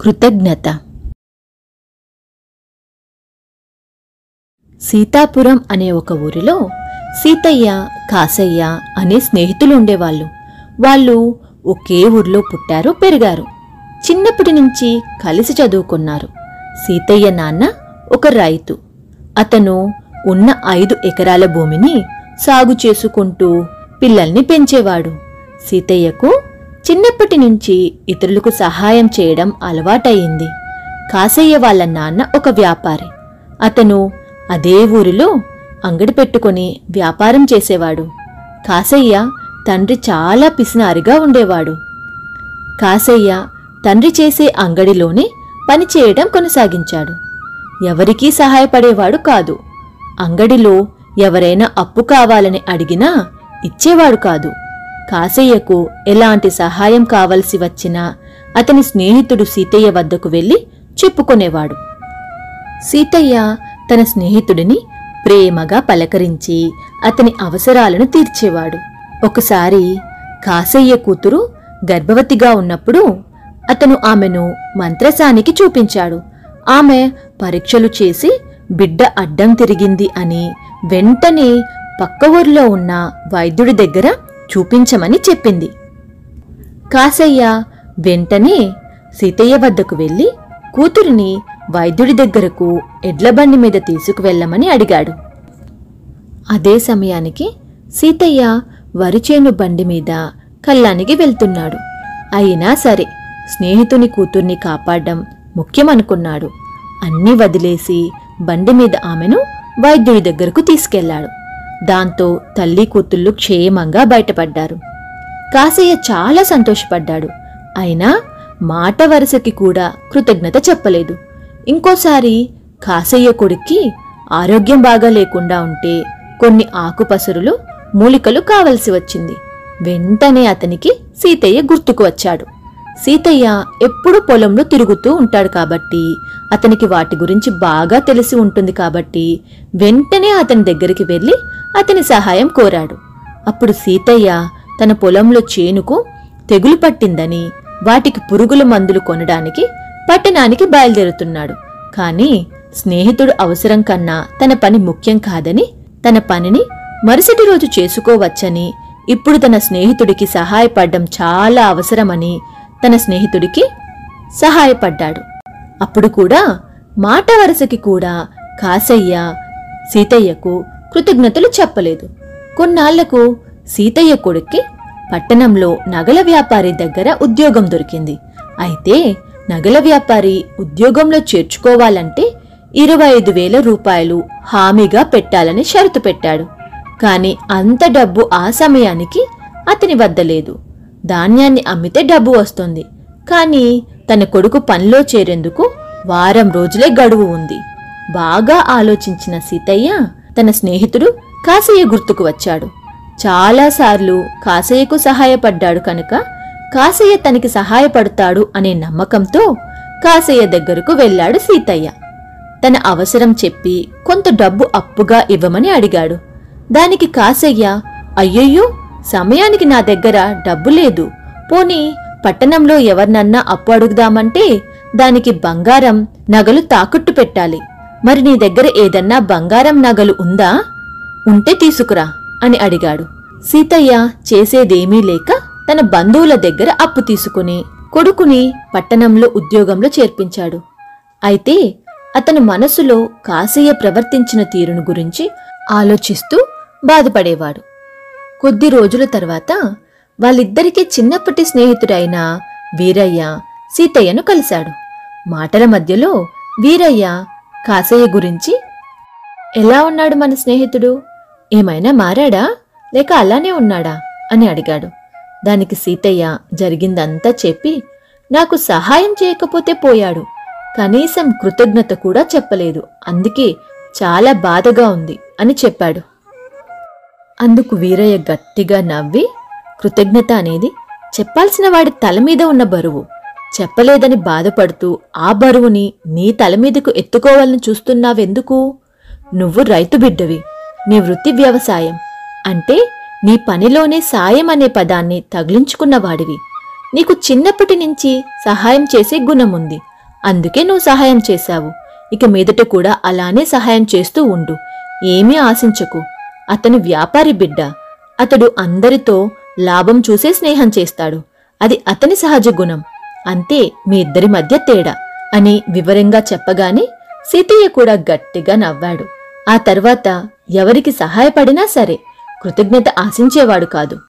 కృతజ్ఞత. సీతాపురం అనే ఒక ఊరిలో సీతయ్య కాసయ్య అనే స్నేహితులు ఉండేవాళ్ళు వాళ్ళు ఒకే ఊర్లో పుట్టారు పెరిగారు. చిన్నప్పటి నుంచి కలిసి చదువుకున్నారు. సీతయ్య నాన్న ఒక రైతు. అతను ఉన్న ఐదు ఎకరాల భూమిని సాగు చేసుకుంటూ పిల్లల్ని పెంచేవాడు. సీతయ్యకు చిన్నప్పటి నుంచి ఇతరులకు సహాయం చేయడం అలవాటయింది. కాసయ్య వాళ్ళ నాన్న ఒక వ్యాపారి. అతను అదే ఊరిలో అంగడి పెట్టుకొని వ్యాపారం చేసేవాడు. కాసయ్య తండ్రి చాలా పిసినారిగా ఉండేవాడు. కాసయ్య తండ్రి చేసే అంగడిలోనే పనిచేయడం కొనసాగించాడు. ఎవరికీ సహాయపడేవాడు కాదు. అంగడిలో ఎవరైనా అప్పు కావాలని అడిగినా ఇచ్చేవాడు కాదు. కాసయ్యకు ఎలాంటి సహాయం కావలసి వచ్చినా అతని స్నేహితుడు సీతయ్య వద్దకు వెళ్ళి చెప్పుకొనేవాడు. సీతయ్య తన స్నేహితుడిని ప్రేమగా పలకరించి అతని అవసరాలను తీర్చేవాడు. ఒకసారి కాసయ్య కూతురు గర్భవతిగా ఉన్నప్పుడు అతను ఆమెను మంత్రసానికి చూపించాడు. ఆమె పరీక్షలు చేసి బిడ్డ అడ్డం తిరిగింది అని వెంటనే పక్క ఊర్లో ఉన్న వైద్యుడి దగ్గర చూపించమని చెప్పింది. కాసయ్య వెంటనే సీతయ్య వద్దకు వెళ్ళి కూతురిని వైద్యుడి దగ్గరకు ఎడ్లబండి మీద తీసుకువెళ్ళమని అడిగాడు. అదే సమయానికి సీతయ్య వరిచేను బండి మీద కల్లానికి వెళ్తున్నాడు. అయినా సరే స్నేహితుని కూతుర్ని కాపాడడం ముఖ్యమనుకున్నాడు. అన్నీ వదిలేసి బండి మీద ఆమెను వైద్యుడి దగ్గరకు తీసుకెళ్ళాడు. దాంతో తల్లి కూతుళ్ళు క్షేమంగా బయటపడ్డారు. కాసయ్య చాలా సంతోషపడ్డాడు. అయినా మాట వరుసకి కూడా కృతజ్ఞత చెప్పలేదు. ఇంకోసారి కాసయ్య కొడుక్కి ఆరోగ్యం బాగా లేకుండా ఉంటే కొన్ని ఆకుపసరులు మూలికలు కావలసి వచ్చింది. వెంటనే అతనికి సీతయ్య గుర్తుకు వచ్చాడు. సీతయ్య ఎప్పుడూ పొలంలో తిరుగుతూ ఉంటాడు కాబట్టి అతనికి వాటి గురించి బాగా తెలిసి ఉంటుంది కాబట్టి వెంటనే అతని దగ్గరికి వెళ్ళి అతని సహాయం కోరాడు. అప్పుడు సీతయ్య తన పొలంలో చేనుకు తెగులు పట్టిందని వాటికి పురుగుల మందులు కొనడానికి పట్టణానికి బయలుదేరుతున్నాడు. కానీ స్నేహితుడు అవసరం కన్నా తన పని ముఖ్యం కాదని తన పనిని మరుసటి రోజు చేసుకోవచ్చని ఇప్పుడు తన స్నేహితుడికి సహాయపడ్డం చాలా అవసరమని తన స్నేహితుడికి సహాయపడ్డాడు. అప్పుడు కూడా మాట వరసకి కూడా కాసయ్య సీతయ్యకు కృతజ్ఞతలు చెప్పలేదు. కొన్నాళ్ళకు సీతయ్య కొడుక్కి పట్టణంలో నగల వ్యాపారి దగ్గర ఉద్యోగం దొరికింది. అయితే నగల వ్యాపారి ఉద్యోగంలో చేర్చుకోవాలంటే ఇరవై ఐదు వేల రూపాయలు హామీగా పెట్టాలని షరతు పెట్టాడు. కాని అంత డబ్బు ఆ సమయానికి అతని వద్ద లేదు. ధాన్యాన్ని అమ్మితే డబ్బు వస్తుంది. కానీ తన కొడుకు పనిలో చేరేందుకు వారం రోజులే గడువు ఉంది. బాగా ఆలోచించిన సీతయ్య తన స్నేహితుడు కాసయ్య గుర్తుకు వచ్చాడు. చాలాసార్లు కాసయ్యకు సహాయపడ్డాడు కనుక కాసయ్య తనకి సహాయపడతాడు అనే నమ్మకంతో కాసయ్య దగ్గరకు వెళ్ళాడు సీతయ్య. తన అవసరం చెప్పి కొంత డబ్బు అప్పుగా ఇవ్వమని అడిగాడు. దానికి కాసయ్య అయ్యయ్యో సమయానికి నా దగ్గర డబ్బు లేదు. పోనీ పట్టణంలో ఎవరినన్నా అప్పు అడుగుదామంటే దానికి బంగారం నగలు తాకట్టు పెట్టాలి. మరి నీ దగ్గర ఏదన్నా బంగారం నగలు ఉందా? ఉంటే తీసుకురా అని అడిగాడు. సీతయ్య చేసేదేమీ లేక తన బంధువుల దగ్గర అప్పు తీసుకుని కొడుకుని పట్టణంలో ఉద్యోగంలో చేర్పించాడు. అయితే అతను మనసులో కాసయ్య ప్రవర్తించిన తీరును గురించి ఆలోచిస్తూ బాధపడేవాడు. కొద్ది రోజుల తర్వాత వాళ్ళిద్దరికీ చిన్నప్పటి స్నేహితుడైన వీరయ్య సీతయ్యను కలిశాడు. మాటల మధ్యలో వీరయ్య కాసయ్య గురించి. ఎలా ఉన్నాడు మన స్నేహితుడు? ఏమైనా మారాడా? లేక అలానే ఉన్నాడా? అని అడిగాడు. దానికి సీతయ్య జరిగిందంతా చెప్పి నాకు సహాయం చేయకపోతే పోయాడు. కనీసం కృతజ్ఞత కూడా చెప్పలేదు. అందుకే చాలా బాధగా ఉంది అని చెప్పాడు. అందుకు వీరయ్య గట్టిగా నవ్వి కృతజ్ఞత అనేది చెప్పాల్సిన వాడి తల మీద ఉన్న బరువు. చెప్పలేదని బాధపడుతూ ఆ బరువుని నీ తల మీదకు ఎత్తుకోవాలని చూస్తున్నావెందుకు? నువ్వు రైతు బిడ్డవి నీ వృత్తి వ్యవసాయం. అంటే నీ పనిలోనే సాయం అనే పదాన్ని తగిలించుకున్నవాడివి నీకు చిన్నప్పటి నుంచి సహాయం చేసే గుణం ఉంది అందుకే నువ్వు సహాయం చేశావు. ఇక మీదట కూడా అలానే సహాయం చేస్తూ ఉండు. ఏమీ ఆశించకు. అతను వ్యాపారి బిడ్డ. అతడు అందరితో లాభం చూసే స్నేహం చేస్తాడు. అది అతని సహజ గుణం. అంతే మీ ఇద్దరి మధ్య తేడా అని వివరంగా చెప్పగానే సీతయ్య కూడా గట్టిగా నవ్వాడు. ఆ తర్వాత ఎవరికి సహాయపడినా సరే కృతజ్ఞత ఆశించేవాడు కాదు.